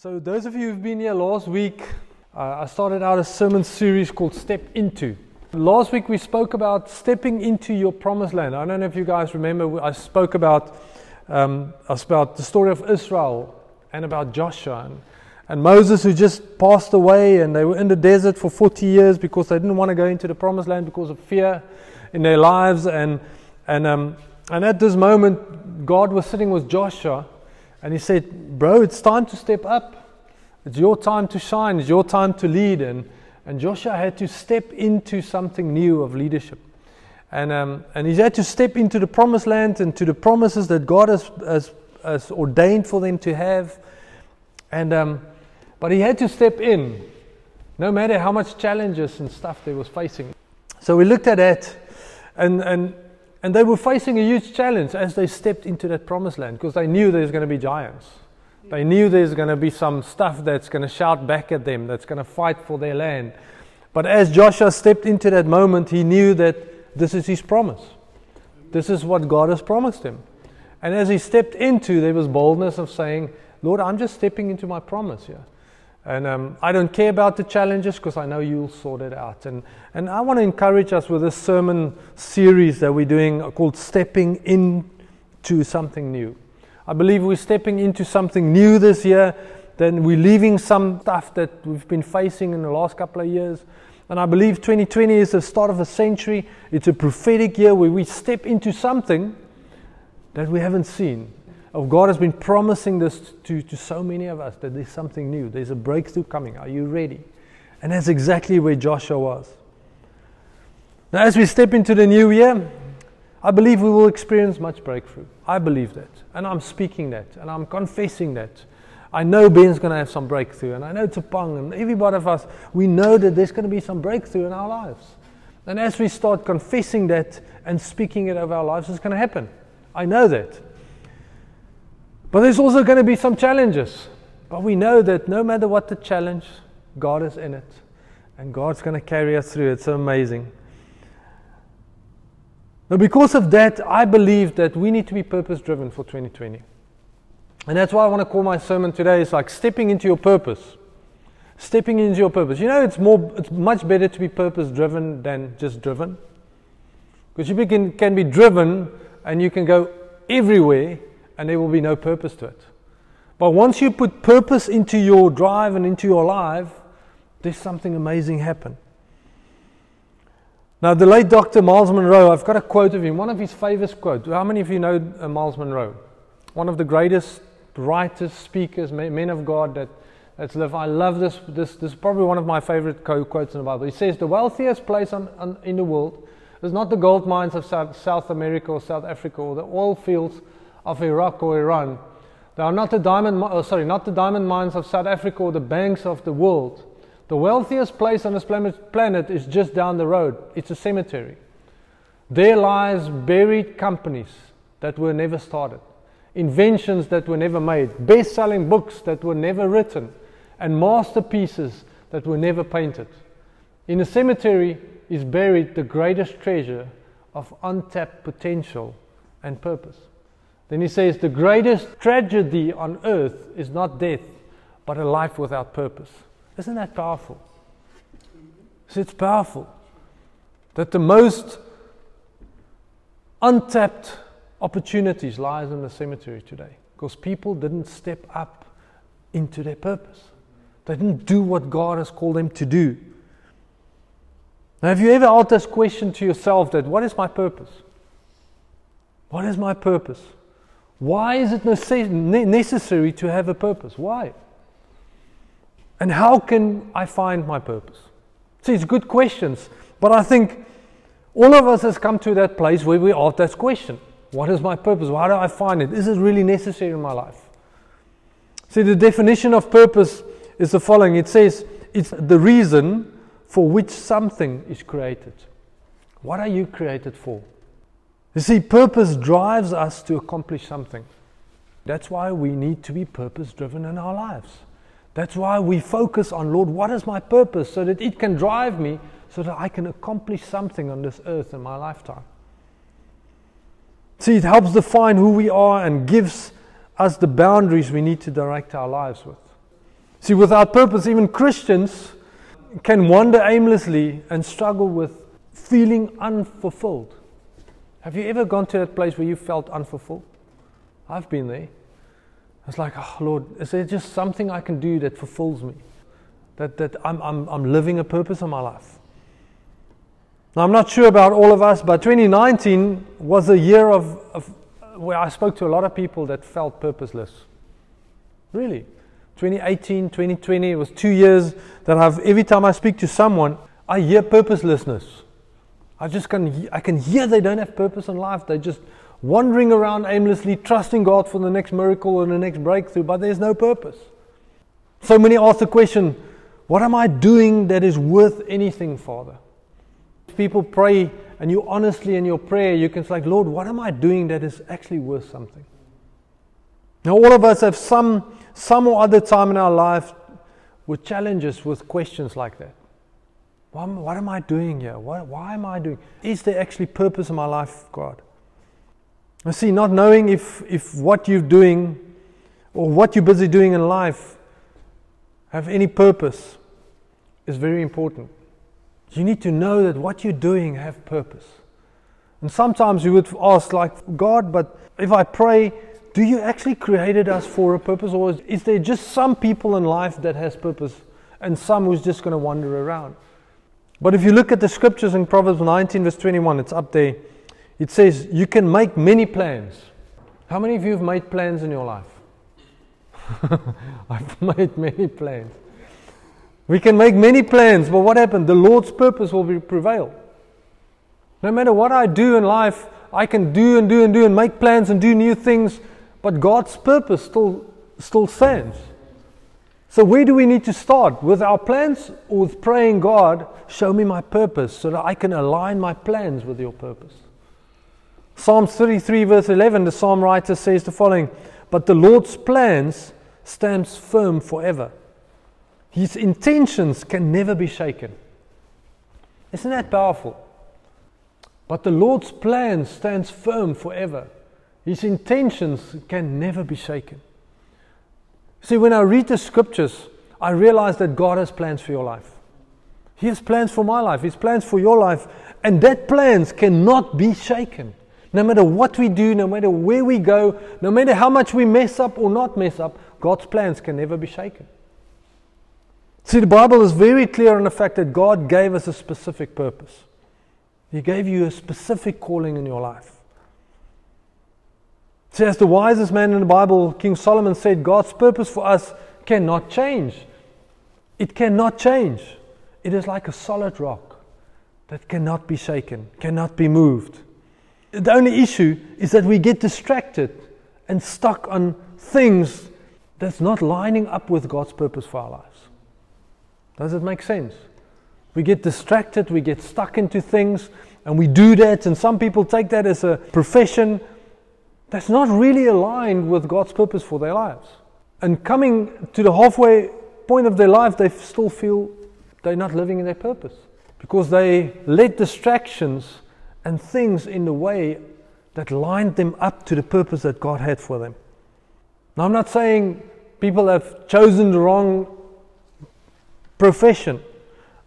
So, those of you who've been here last week, uh, I started out a sermon series called Step Into. Last week we spoke about stepping into your promised land. I don't know if you guys remember, I spoke about, um, about the story of Israel and about Joshua and, and Moses, who just passed away and they were in the desert for 40 years because they didn't want to go into the promised land because of fear in their lives. And, and, um, and at this moment, God was sitting with Joshua and he said, Bro, it's time to step up. It's your time to shine. It's your time to lead. And, and Joshua had to step into something new of leadership. And, um, and he had to step into the promised land and to the promises that God has, has, has ordained for them to have. And, um, but he had to step in, no matter how much challenges and stuff they was facing. So we looked at that. And, and and they were facing a huge challenge as they stepped into that promised land because they knew there's going to be giants. They knew there's going to be some stuff that's going to shout back at them, that's going to fight for their land. But as Joshua stepped into that moment, he knew that this is his promise. This is what God has promised him. And as he stepped into, there was boldness of saying, Lord, I'm just stepping into my promise here. And um, I don't care about the challenges because I know you'll sort it out. And, and I want to encourage us with this sermon series that we're doing called Stepping Into Something New. I believe we're stepping into something new this year, then we're leaving some stuff that we've been facing in the last couple of years. And I believe 2020 is the start of a century. It's a prophetic year where we step into something that we haven't seen of God has been promising this to, to so many of us that there's something new, there's a breakthrough coming. Are you ready? And that's exactly where Joshua was. Now, as we step into the new year, I believe we will experience much breakthrough. I believe that. And I'm speaking that. And I'm confessing that. I know Ben's going to have some breakthrough. And I know Tupang and every one of us, we know that there's going to be some breakthrough in our lives. And as we start confessing that and speaking it over our lives, it's going to happen. I know that. But there's also going to be some challenges. But we know that no matter what the challenge, God is in it. And God's going to carry us through. It's so amazing. Now, because of that, I believe that we need to be purpose driven for 2020. And that's why I want to call my sermon today is like stepping into your purpose. Stepping into your purpose. You know, it's more it's much better to be purpose driven than just driven. Because you can, can be driven and you can go everywhere and there will be no purpose to it. But once you put purpose into your drive and into your life, there's something amazing happen. Now, the late Dr. Myles Munroe, I've got a quote of him, one of his famous quotes. How many of you know uh, Myles Munroe? One of the greatest writers, speakers, men of God that, that's lived. I love this. This, this is probably one of my favorite quotes in the Bible. He says, The wealthiest place on, on, in the world is not the gold mines of South, South America or South Africa or the oil fields of Iraq or Iran. They are not the diamond, oh, sorry, not the diamond mines of South Africa or the banks of the world. The wealthiest place on this planet is just down the road. It's a cemetery. There lies buried companies that were never started, inventions that were never made, best-selling books that were never written, and masterpieces that were never painted. In a cemetery is buried the greatest treasure of untapped potential and purpose. Then he says, The greatest tragedy on earth is not death, but a life without purpose. Isn't that powerful? So it's powerful that the most untapped opportunities lies in the cemetery today because people didn't step up into their purpose. They didn't do what God has called them to do. Now, have you ever asked this question to yourself that what is my purpose? What is my purpose? Why is it necessary to have a purpose? Why? And how can I find my purpose? See, it's good questions, but I think all of us has come to that place where we ask that question. What is my purpose? Why do I find it? Is it really necessary in my life? See, the definition of purpose is the following it says it's the reason for which something is created. What are you created for? You see, purpose drives us to accomplish something. That's why we need to be purpose driven in our lives. That's why we focus on, Lord, what is my purpose? So that it can drive me so that I can accomplish something on this earth in my lifetime. See, it helps define who we are and gives us the boundaries we need to direct our lives with. See, without purpose, even Christians can wander aimlessly and struggle with feeling unfulfilled. Have you ever gone to that place where you felt unfulfilled? I've been there. It's like, oh Lord, is there just something I can do that fulfills me? That, that I'm, I'm, I'm living a purpose in my life. Now, I'm not sure about all of us, but 2019 was a year of, of where I spoke to a lot of people that felt purposeless. Really. 2018, 2020, it was two years that I've, every time I speak to someone, I hear purposelessness. I just can, I can hear they don't have purpose in life. They're just wandering around aimlessly, trusting God for the next miracle or the next breakthrough, but there's no purpose. So many ask the question, what am I doing that is worth anything, Father? People pray and you honestly in your prayer, you can say, like, Lord, what am I doing that is actually worth something? Now, all of us have some, some or other time in our life with challenges, with questions like that. What, am I doing here? What, why am I doing? Is there actually purpose in my life, God? I see, not knowing if, if what you're doing or what you're busy doing in life have any purpose is very important. You need to know that what you're doing have purpose. And sometimes you would ask, like, God, but if I pray, do you actually created us for a purpose, or is, is there just some people in life that has purpose and some who's just going to wander around? But if you look at the scriptures in Proverbs 19, verse 21, it's up there. It says, You can make many plans. How many of you have made plans in your life? I've made many plans. We can make many plans, but what happened? The Lord's purpose will be prevail. No matter what I do in life, I can do and do and do and make plans and do new things, but God's purpose still, still stands. So, where do we need to start? With our plans or with praying, God, show me my purpose so that I can align my plans with your purpose? Psalms 33, verse 11, the psalm writer says the following But the Lord's plans stands firm forever. His intentions can never be shaken. Isn't that powerful? But the Lord's plan stands firm forever. His intentions can never be shaken. See, when I read the scriptures, I realize that God has plans for your life. He has plans for my life, His plans for your life, and that plans cannot be shaken. No matter what we do, no matter where we go, no matter how much we mess up or not mess up, God's plans can never be shaken. See, the Bible is very clear on the fact that God gave us a specific purpose. He gave you a specific calling in your life. See, as the wisest man in the Bible, King Solomon said, God's purpose for us cannot change. It cannot change. It is like a solid rock that cannot be shaken, cannot be moved. The only issue is that we get distracted and stuck on things that's not lining up with God's purpose for our lives. Does it make sense? We get distracted, we get stuck into things, and we do that, and some people take that as a profession that's not really aligned with God's purpose for their lives. And coming to the halfway point of their life, they still feel they're not living in their purpose because they let distractions and things in the way that lined them up to the purpose that God had for them. Now, I'm not saying people have chosen the wrong profession.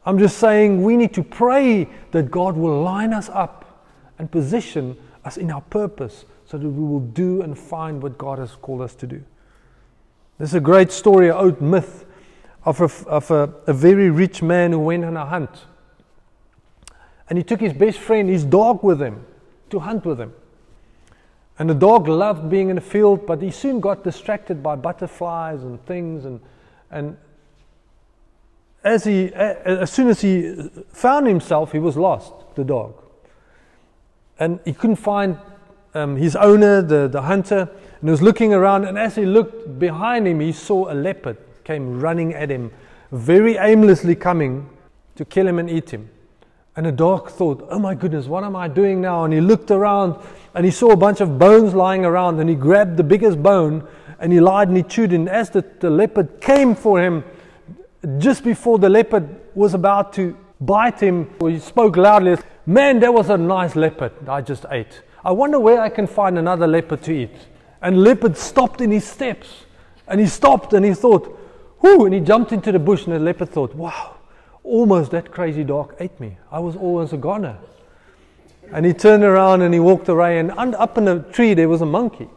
I'm just saying we need to pray that God will line us up and position us in our purpose so that we will do and find what God has called us to do. There's a great story, an old myth of, a, of a, a very rich man who went on a hunt. And he took his best friend, his dog, with him to hunt with him. And the dog loved being in the field, but he soon got distracted by butterflies and things. And, and as, he, as soon as he found himself, he was lost, the dog. And he couldn't find um, his owner, the, the hunter, and was looking around. And as he looked behind him, he saw a leopard came running at him, very aimlessly coming to kill him and eat him. And the dog thought, Oh my goodness, what am I doing now? And he looked around and he saw a bunch of bones lying around and he grabbed the biggest bone and he lied and he chewed. And as the, the leopard came for him, just before the leopard was about to bite him, he spoke loudly, Man, that was a nice leopard I just ate. I wonder where I can find another leopard to eat. And leopard stopped in his steps. And he stopped and he thought, Whoo! And he jumped into the bush, and the leopard thought, wow, almost that crazy dog ate me. I was almost a goner. And he turned around and he walked away, and up in a tree there was a monkey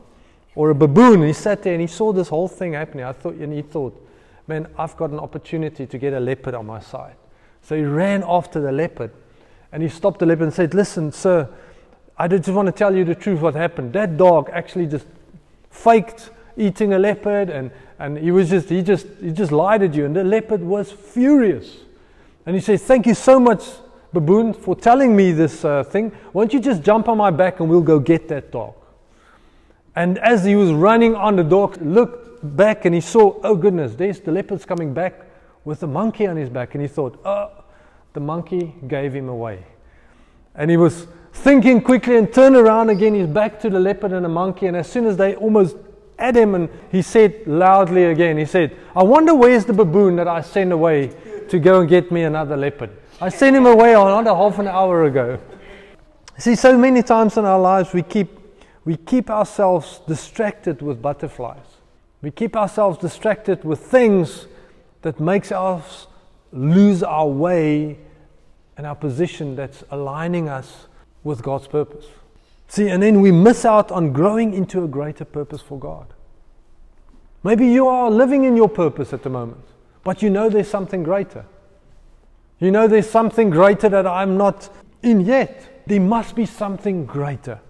or a baboon. And he sat there and he saw this whole thing happening. I thought, and he thought, man, I've got an opportunity to get a leopard on my side. So he ran after the leopard and he stopped the leopard and said, Listen, sir, I just want to tell you the truth what happened. That dog actually just faked eating a leopard and, and he was just he just he just lied at you and the leopard was furious. And he said, Thank you so much, baboon, for telling me this uh, thing. Why don't you just jump on my back and we'll go get that dog? And as he was running on, the dog looked back and he saw, oh goodness, there's the leopard's coming back with the monkey on his back. And he thought, oh, the monkey gave him away. And he was thinking quickly and turn around again. He's back to the leopard and the monkey. And as soon as they almost at him, and he said loudly again, he said, I wonder where's the baboon that I sent away to go and get me another leopard. I sent him away on another half an hour ago. See, so many times in our lives we keep, we keep ourselves distracted with butterflies. We keep ourselves distracted with things that makes us lose our way and our position that's aligning us with God's purpose. See, and then we miss out on growing into a greater purpose for God. Maybe you are living in your purpose at the moment, but you know there's something greater. You know there's something greater that I'm not in yet. There must be something greater.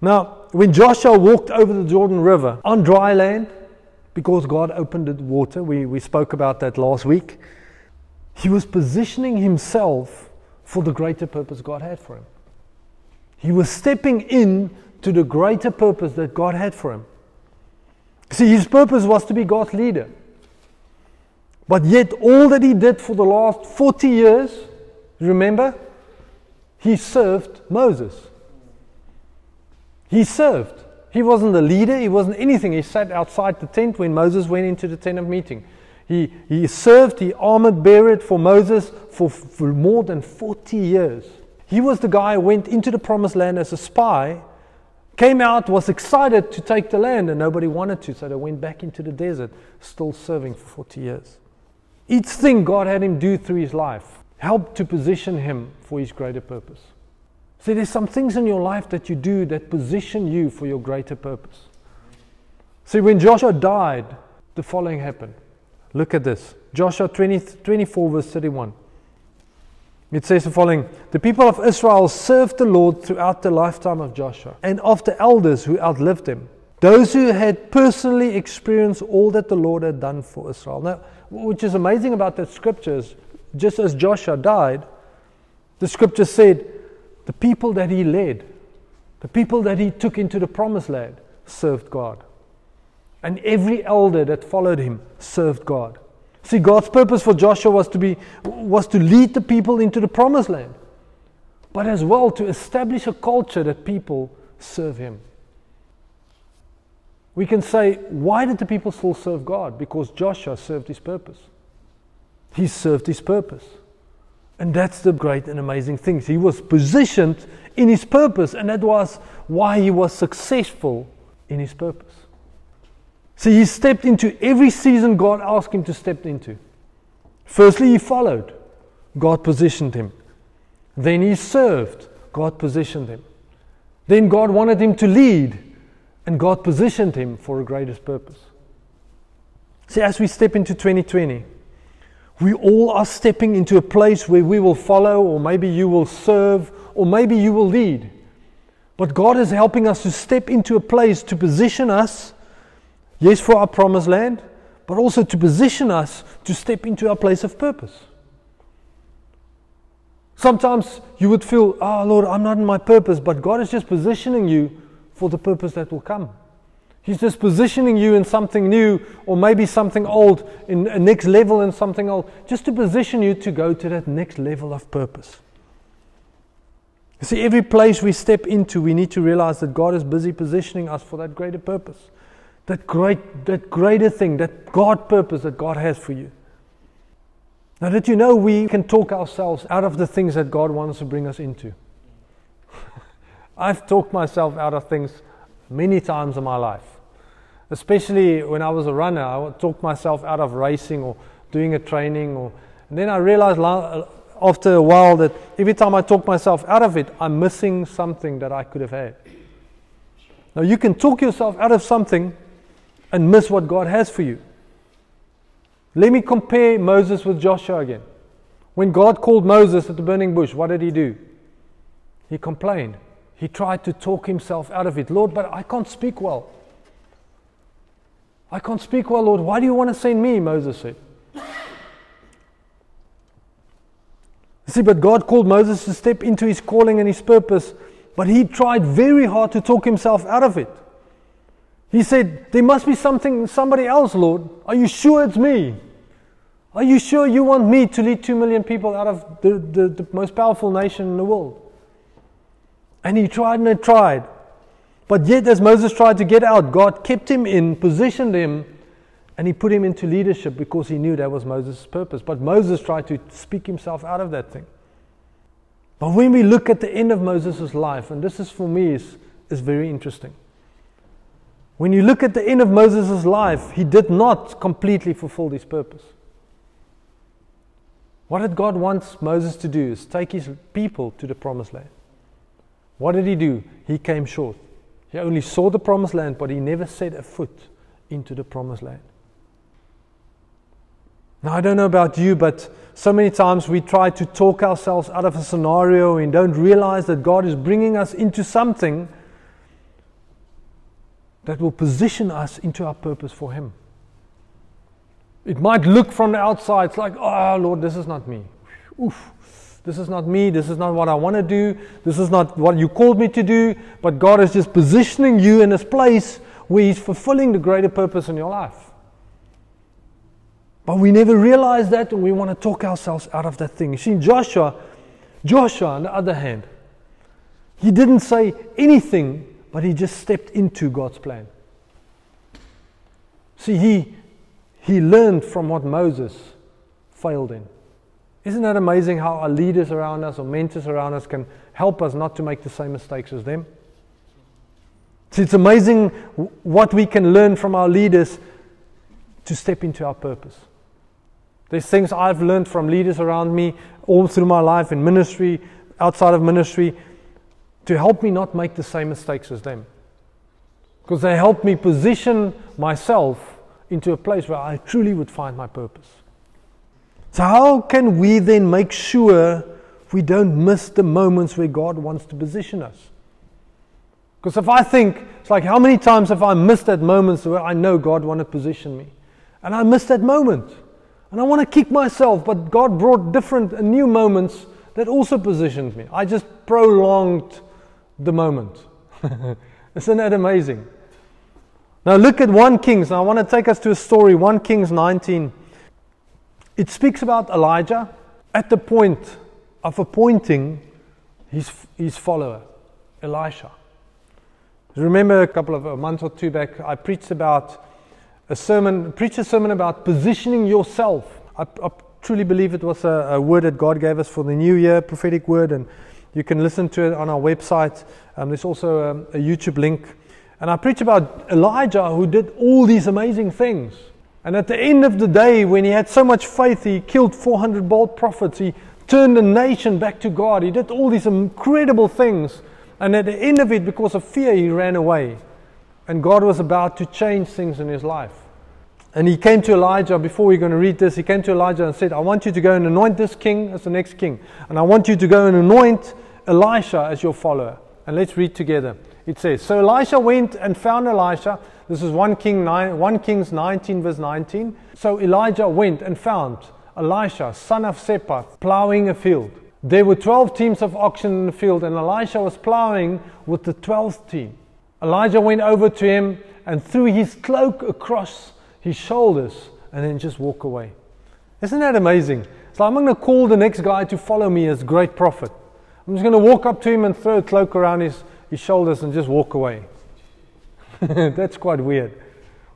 Now, when Joshua walked over the Jordan River on dry land, because God opened the water, we, we spoke about that last week, he was positioning himself for the greater purpose God had for him. He was stepping in to the greater purpose that God had for him. See, his purpose was to be God's leader. But yet, all that he did for the last 40 years, remember, he served Moses. He served. He wasn't the leader, he wasn't anything. He sat outside the tent when Moses went into the tent of meeting. He, he served, he armored beared for Moses for, for more than 40 years. He was the guy who went into the promised land as a spy, came out, was excited to take the land, and nobody wanted to, so they went back into the desert, still serving for 40 years. Each thing God had him do through his life helped to position him for his greater purpose. See, there's some things in your life that you do that position you for your greater purpose. See, when Joshua died, the following happened. Look at this Joshua 20, 24, verse 31. It says the following The people of Israel served the Lord throughout the lifetime of Joshua and of the elders who outlived him, those who had personally experienced all that the Lord had done for Israel. Now, which is amazing about that scripture is just as Joshua died, the scripture said the people that he led, the people that he took into the promised land, served God. And every elder that followed him served God. See, God's purpose for Joshua was to, be, was to lead the people into the promised land, but as well to establish a culture that people serve him. We can say, why did the people still serve God? Because Joshua served his purpose. He served his purpose. And that's the great and amazing thing. He was positioned in his purpose, and that was why he was successful in his purpose. See, he stepped into every season God asked him to step into. Firstly, he followed, God positioned him. Then he served, God positioned him. Then God wanted him to lead, and God positioned him for a greatest purpose. See, as we step into 2020, we all are stepping into a place where we will follow, or maybe you will serve, or maybe you will lead. But God is helping us to step into a place to position us, yes, for our promised land, but also to position us to step into our place of purpose. Sometimes you would feel, oh Lord, I'm not in my purpose, but God is just positioning you for the purpose that will come. He's just positioning you in something new or maybe something old, in a next level in something old, just to position you to go to that next level of purpose. You see, every place we step into, we need to realize that God is busy positioning us for that greater purpose. That great, that greater thing, that God purpose that God has for you. Now that you know we can talk ourselves out of the things that God wants to bring us into. I've talked myself out of things many times in my life. Especially when I was a runner, I would talk myself out of racing or doing a training. Or, and then I realized after a while that every time I talk myself out of it, I'm missing something that I could have had. Now, you can talk yourself out of something and miss what God has for you. Let me compare Moses with Joshua again. When God called Moses at the burning bush, what did he do? He complained. He tried to talk himself out of it. Lord, but I can't speak well. I can't speak well, Lord. Why do you want to send me? Moses said. See, but God called Moses to step into his calling and his purpose, but he tried very hard to talk himself out of it. He said, There must be something, somebody else, Lord. Are you sure it's me? Are you sure you want me to lead two million people out of the, the, the most powerful nation in the world? And he tried and he tried. But yet, as Moses tried to get out, God kept him in, positioned him, and he put him into leadership because he knew that was Moses' purpose. But Moses tried to speak himself out of that thing. But when we look at the end of Moses' life, and this is for me is, is very interesting. When you look at the end of Moses' life, he did not completely fulfill his purpose. What did God want Moses to do? Is take his people to the promised land. What did he do? He came short. He only saw the promised land, but he never set a foot into the promised land. Now, I don't know about you, but so many times we try to talk ourselves out of a scenario and don't realize that God is bringing us into something that will position us into our purpose for Him. It might look from the outside, it's like, oh, Lord, this is not me. Oof. This is not me. This is not what I want to do. This is not what you called me to do. But God is just positioning you in this place where He's fulfilling the greater purpose in your life. But we never realize that and we want to talk ourselves out of that thing. You see, Joshua, Joshua, on the other hand, he didn't say anything but he just stepped into God's plan. See, he, he learned from what Moses failed in. Isn't that amazing how our leaders around us or mentors around us can help us not to make the same mistakes as them? See, it's amazing what we can learn from our leaders to step into our purpose. There's things I've learned from leaders around me all through my life in ministry, outside of ministry, to help me not make the same mistakes as them. Because they help me position myself into a place where I truly would find my purpose. So, how can we then make sure we don't miss the moments where God wants to position us? Because if I think, it's like, how many times have I missed that moments where I know God wanted to position me? And I missed that moment. And I want to kick myself, but God brought different and new moments that also positioned me. I just prolonged the moment. Isn't that amazing? Now look at 1 Kings. Now I want to take us to a story, 1 Kings 19. It speaks about Elijah at the point of appointing his, his follower, Elisha. Remember a couple of a month or two back, I preached about a sermon, preached a sermon about positioning yourself. I, I truly believe it was a, a word that God gave us for the new year, prophetic word, and you can listen to it on our website. Um, there's also um, a YouTube link. And I preach about Elijah who did all these amazing things. And at the end of the day, when he had so much faith, he killed 400 Baal prophets. He turned the nation back to God. He did all these incredible things. And at the end of it, because of fear, he ran away. And God was about to change things in his life. And he came to Elijah, before we're going to read this, he came to Elijah and said, I want you to go and anoint this king as the next king. And I want you to go and anoint Elisha as your follower. And let's read together. It says, So Elisha went and found Elisha. This is 1, King 9, 1 Kings 19, verse 19. So Elijah went and found Elisha, son of Shaphat, plowing a field. There were 12 teams of oxen in the field, and Elisha was plowing with the 12th team. Elijah went over to him and threw his cloak across his shoulders and then just walk away. Isn't that amazing? So I'm going to call the next guy to follow me as great prophet. I'm just going to walk up to him and throw a cloak around his, his shoulders and just walk away. That's quite weird.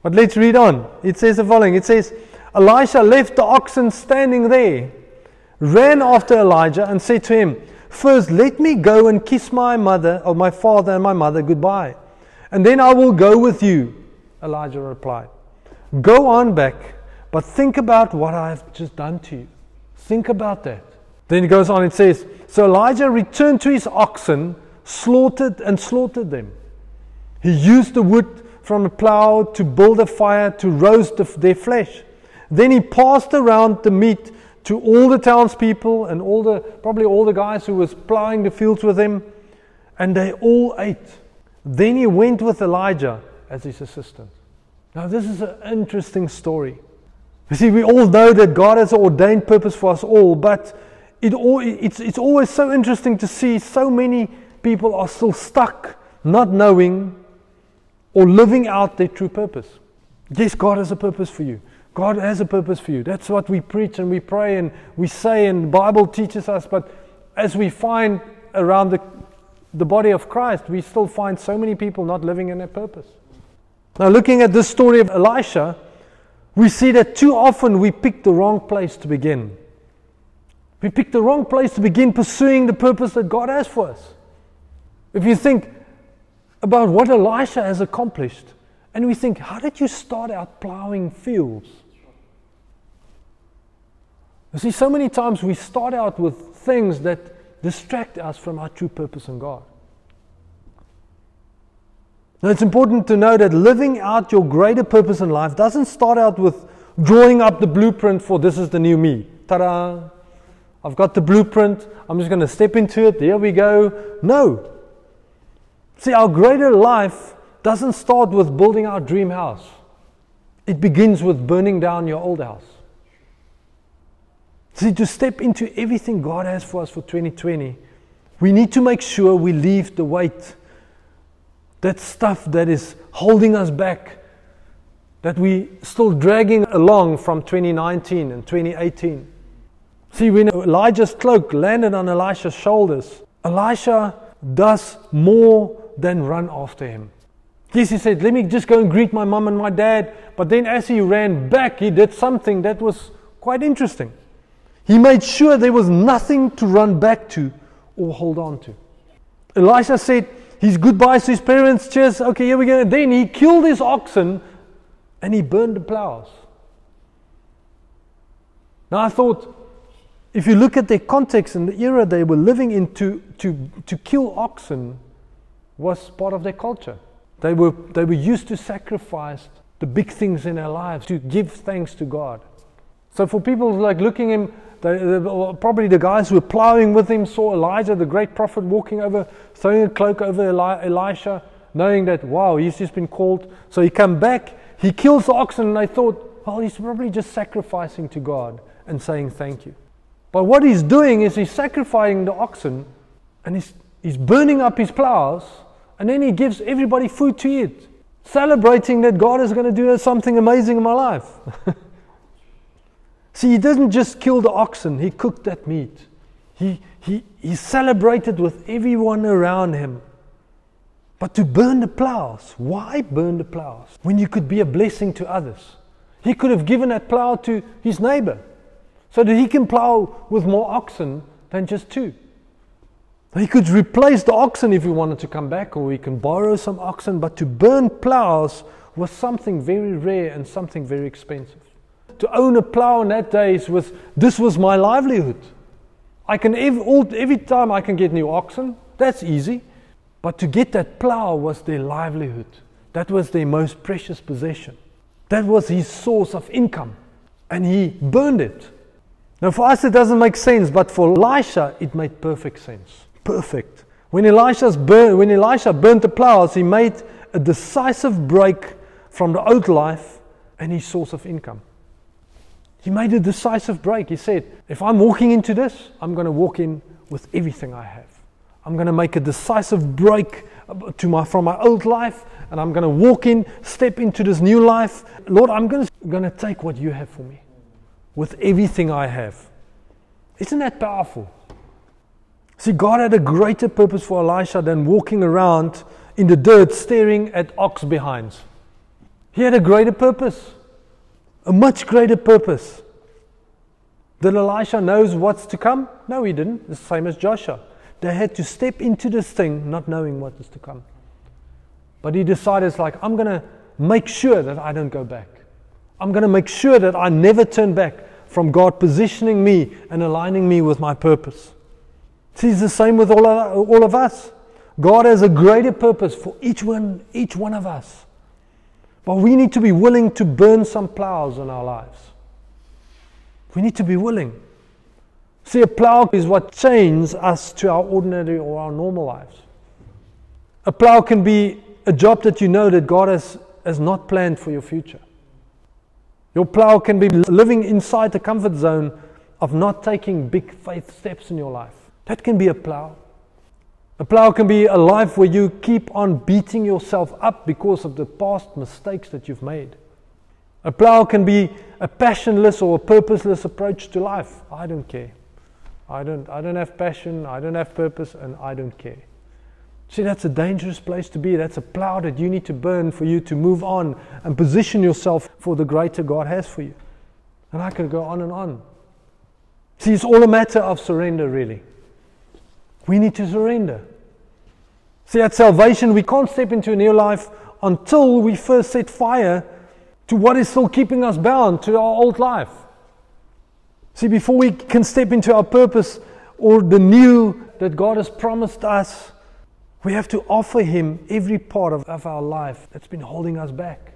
But let's read on. It says the following It says, Elisha left the oxen standing there, ran after Elijah, and said to him, First, let me go and kiss my mother, or my father and my mother goodbye, and then I will go with you. Elijah replied. Go on back, but think about what I have just done to you. Think about that. Then he goes on and says, So Elijah returned to his oxen, slaughtered and slaughtered them. He used the wood from the plow to build a fire to roast the, their flesh. Then he passed around the meat to all the townspeople and all the probably all the guys who was plowing the fields with him, and they all ate. Then he went with Elijah as his assistant. Now this is an interesting story. You see, we all know that God has an ordained purpose for us all, but it all, it's, it's always so interesting to see so many people are still stuck, not knowing or living out their true purpose. Yes, God has a purpose for you. God has a purpose for you. That's what we preach and we pray and we say, and the Bible teaches us. But as we find around the, the body of Christ, we still find so many people not living in their purpose. Now, looking at this story of Elisha, we see that too often we pick the wrong place to begin. We pick the wrong place to begin pursuing the purpose that God has for us. If you think about what Elisha has accomplished, and we think, how did you start out plowing fields? You see, so many times we start out with things that distract us from our true purpose in God. Now, it's important to know that living out your greater purpose in life doesn't start out with drawing up the blueprint for this is the new me. Ta da! I've got the blueprint. I'm just going to step into it. There we go. No. See, our greater life doesn't start with building our dream house, it begins with burning down your old house. See, to step into everything God has for us for 2020, we need to make sure we leave the weight, that stuff that is holding us back, that we still dragging along from 2019 and 2018. See, when Elijah's cloak landed on Elisha's shoulders, Elisha does more than run after him. Yes, he said, Let me just go and greet my mom and my dad. But then, as he ran back, he did something that was quite interesting. He made sure there was nothing to run back to or hold on to. Elisha said his goodbyes to his parents, cheers, okay, here we go. And then he killed his oxen and he burned the plows. Now I thought, if you look at their context and the era they were living in, to, to, to kill oxen was part of their culture. They were, they were used to sacrifice the big things in their lives, to give thanks to God. So for people like looking him, they, they, probably the guys who were plowing with him saw Elijah, the great prophet, walking over, throwing a cloak over Eli- Elisha, knowing that, wow, he's just been called. So he come back, he kills the oxen, and they thought, well, he's probably just sacrificing to God and saying thank you. But what he's doing is he's sacrificing the oxen and he's, he's burning up his plows, and then he gives everybody food to eat, celebrating that God is going to do something amazing in my life. See, he didn't just kill the oxen, he cooked that meat. He, he, he celebrated with everyone around him. But to burn the plows, why burn the plows when you could be a blessing to others? He could have given that plow to his neighbor so that he can plow with more oxen than just two. He could replace the oxen if he wanted to come back, or he can borrow some oxen, but to burn plows was something very rare and something very expensive to own a plow in that days was this was my livelihood. I can every, all, every time I can get new oxen, that's easy. But to get that plow was their livelihood. That was their most precious possession. That was his source of income. And he burned it. Now, for us, it doesn't make sense, but for Elisha, it made perfect sense. Perfect. When, Elisha's burn, when Elisha burned the plows, he made a decisive break from the old life and his source of income. He made a decisive break. He said, If I'm walking into this, I'm going to walk in with everything I have. I'm going to make a decisive break to my, from my old life and I'm going to walk in, step into this new life. Lord, I'm going to, going to take what you have for me with everything I have. Isn't that powerful? See, God had a greater purpose for Elisha than walking around in the dirt staring at ox behinds. He had a greater purpose a much greater purpose. Did Elisha knows what's to come? No, he didn't. It's The same as Joshua. They had to step into this thing not knowing what is to come. But he decided, like, I'm going to make sure that I don't go back. I'm going to make sure that I never turn back from God positioning me and aligning me with my purpose. See, it's the same with all of, all of us. God has a greater purpose for each one, each one of us. But we need to be willing to burn some plows in our lives. We need to be willing. See, a plow is what chains us to our ordinary or our normal lives. A plow can be a job that you know that God has, has not planned for your future. Your plow can be living inside the comfort zone of not taking big faith steps in your life. That can be a plow. A plow can be a life where you keep on beating yourself up because of the past mistakes that you've made. A plow can be a passionless or a purposeless approach to life. I don't care. I don't, I don't have passion, I don't have purpose, and I don't care. See, that's a dangerous place to be. That's a plow that you need to burn for you to move on and position yourself for the greater God has for you. And I could go on and on. See, it's all a matter of surrender, really. We need to surrender. See, at salvation, we can't step into a new life until we first set fire to what is still keeping us bound to our old life. See, before we can step into our purpose or the new that God has promised us, we have to offer Him every part of, of our life that's been holding us back.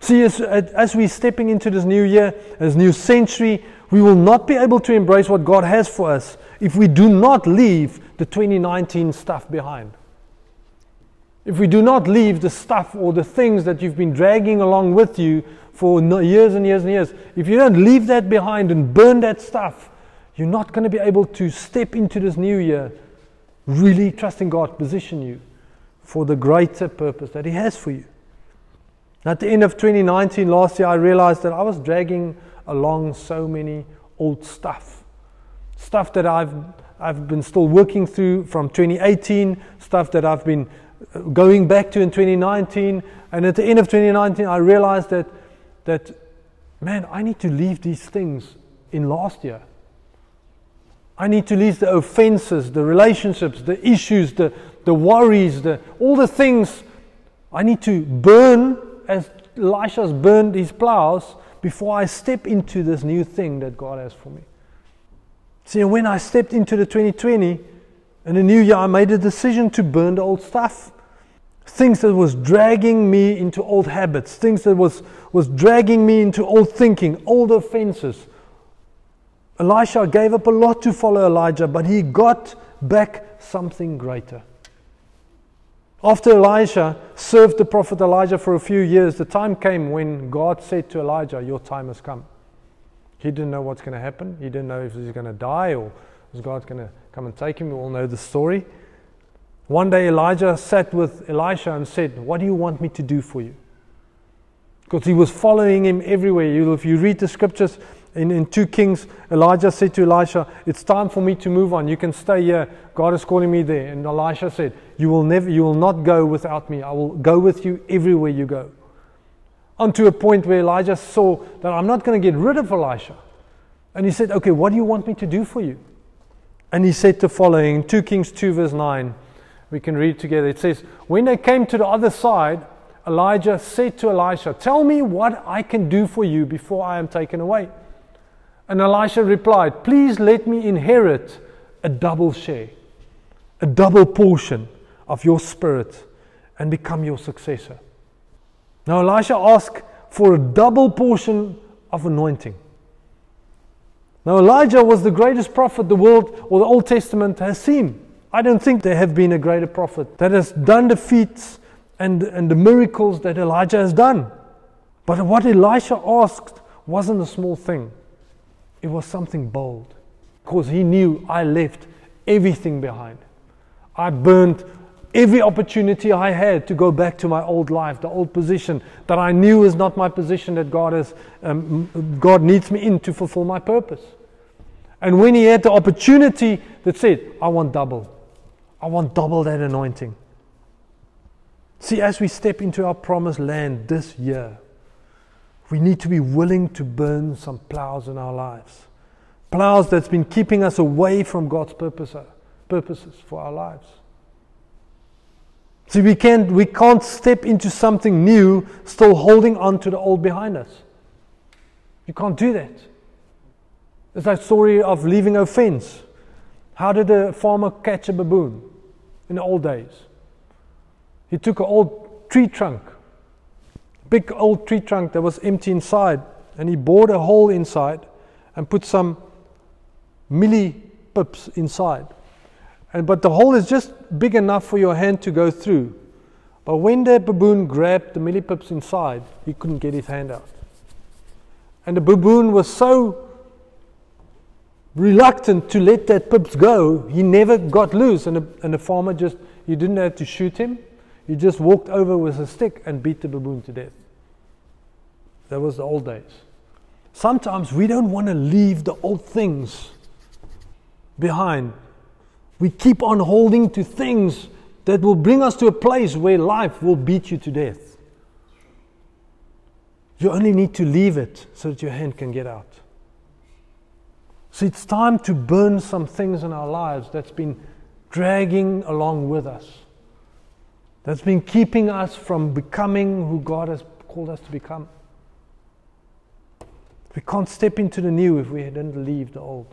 See, as, as we're stepping into this new year, this new century, we will not be able to embrace what God has for us if we do not leave the 2019 stuff behind. If we do not leave the stuff or the things that you've been dragging along with you for years and years and years, if you don't leave that behind and burn that stuff, you're not going to be able to step into this new year really trusting God position you for the greater purpose that He has for you. At the end of 2019, last year, I realized that I was dragging along so many old stuff. Stuff that I've, I've been still working through from 2018, stuff that I've been uh, going back to in 2019. And at the end of 2019, I realized that, that man, I need to leave these things in last year. I need to leave the offenses, the relationships, the issues, the, the worries, the, all the things. I need to burn as Elisha's burned his plows before I step into this new thing that God has for me. See, when I stepped into the 2020 and the new year, I made a decision to burn the old stuff. Things that was dragging me into old habits, things that was, was dragging me into old thinking, old offenses, Elisha gave up a lot to follow Elijah, but he got back something greater. After Elisha served the prophet Elijah for a few years, the time came when God said to Elijah, Your time has come. He didn't know what's going to happen. He didn't know if he's going to die or is God going to come and take him. We all know the story. One day Elijah sat with Elisha and said, What do you want me to do for you? Because he was following him everywhere. If you read the scriptures, in, in 2 Kings, Elijah said to Elisha, It's time for me to move on. You can stay here. God is calling me there. And Elisha said, You will never you will not go without me. I will go with you everywhere you go. Unto a point where Elijah saw that I'm not going to get rid of Elisha. And he said, Okay, what do you want me to do for you? And he said the following 2 Kings 2, verse 9. We can read together. It says, When they came to the other side, Elijah said to Elisha, Tell me what I can do for you before I am taken away. And Elisha replied, Please let me inherit a double share, a double portion of your spirit and become your successor. Now, Elisha asked for a double portion of anointing. Now, Elijah was the greatest prophet the world or the Old Testament has seen. I don't think there have been a greater prophet that has done the feats and, and the miracles that Elijah has done. But what Elisha asked wasn't a small thing. It was something bold because he knew I left everything behind. I burned every opportunity I had to go back to my old life, the old position that I knew is not my position that God, has, um, God needs me in to fulfill my purpose. And when he had the opportunity that said, I want double, I want double that anointing. See, as we step into our promised land this year, we need to be willing to burn some plows in our lives. Plows that's been keeping us away from God's purpose, purposes for our lives. See, we can't, we can't step into something new still holding on to the old behind us. You can't do that. It's that story of leaving a fence. How did a farmer catch a baboon in the old days? He took an old tree trunk, big old tree trunk that was empty inside, and he bored a hole inside and put some mielie pips inside. And, but the hole is just big enough for your hand to go through. But when the baboon grabbed the mieliepips inside, he couldn't get his hand out. And the baboon was so reluctant to let that pips go, he never got loose. And the, and the farmer just, you didn't have to shoot him. He just walked over with a stick and beat the baboon to death. That was the old days. Sometimes we don't want to leave the old things behind. We keep on holding to things that will bring us to a place where life will beat you to death. You only need to leave it so that your hand can get out. So it's time to burn some things in our lives that's been dragging along with us, that's been keeping us from becoming who God has called us to become. We can't step into the new if we didn't leave the old.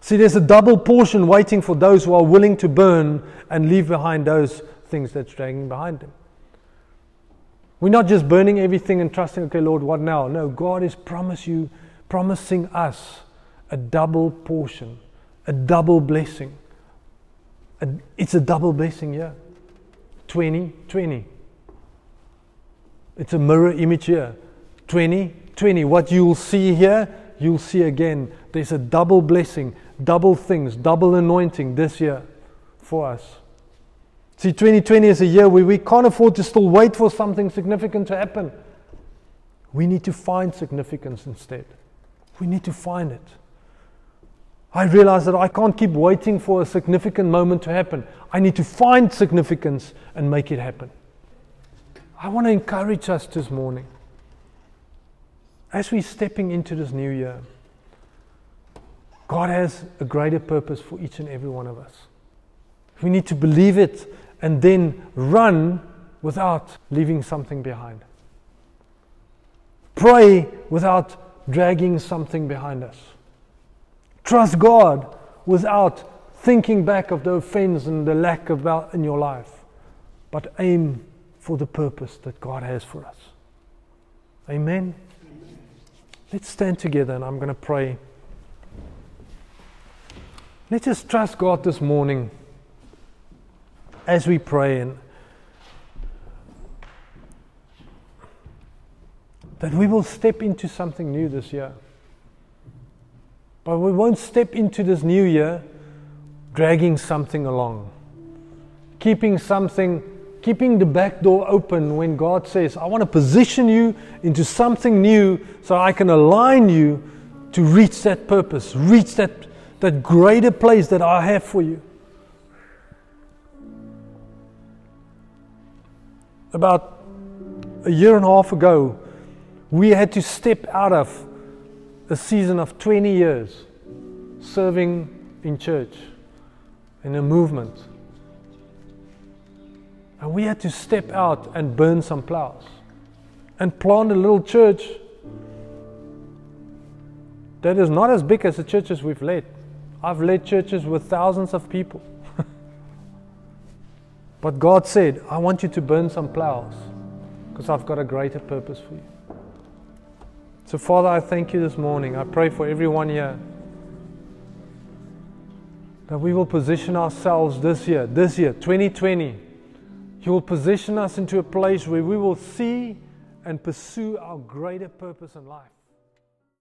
See, there's a double portion waiting for those who are willing to burn and leave behind those things that's dragging behind them. We're not just burning everything and trusting, okay, Lord, what now? No, God is promise you, promising us a double portion, a double blessing. A, it's a double blessing, yeah. 20, 20. It's a mirror image here. 20, 20. What you'll see here, you'll see again. There's a double blessing double things, double anointing this year for us. See, 2020 is a year where we can't afford to still wait for something significant to happen. We need to find significance instead. We need to find it. I realize that I can't keep waiting for a significant moment to happen. I need to find significance and make it happen. I want to encourage us this morning as we're stepping into this new year. God has a greater purpose for each and every one of us. We need to believe it and then run without leaving something behind. Pray without dragging something behind us. Trust God without thinking back of the offense and the lack of in your life, but aim for the purpose that God has for us. Amen. Let's stand together and I'm going to pray. Let's just trust God this morning as we pray and that we will step into something new this year. But we won't step into this new year dragging something along, keeping something, keeping the back door open when God says, I want to position you into something new so I can align you to reach that purpose, reach that that greater place that I have for you. About a year and a half ago, we had to step out of a season of 20 years serving in church, in a movement. And we had to step out and burn some plows and plant a little church that is not as big as the churches we've led. I've led churches with thousands of people. but God said, I want you to burn some plows because I've got a greater purpose for you. So, Father, I thank you this morning. I pray for everyone here that we will position ourselves this year, this year, 2020. You will position us into a place where we will see and pursue our greater purpose in life.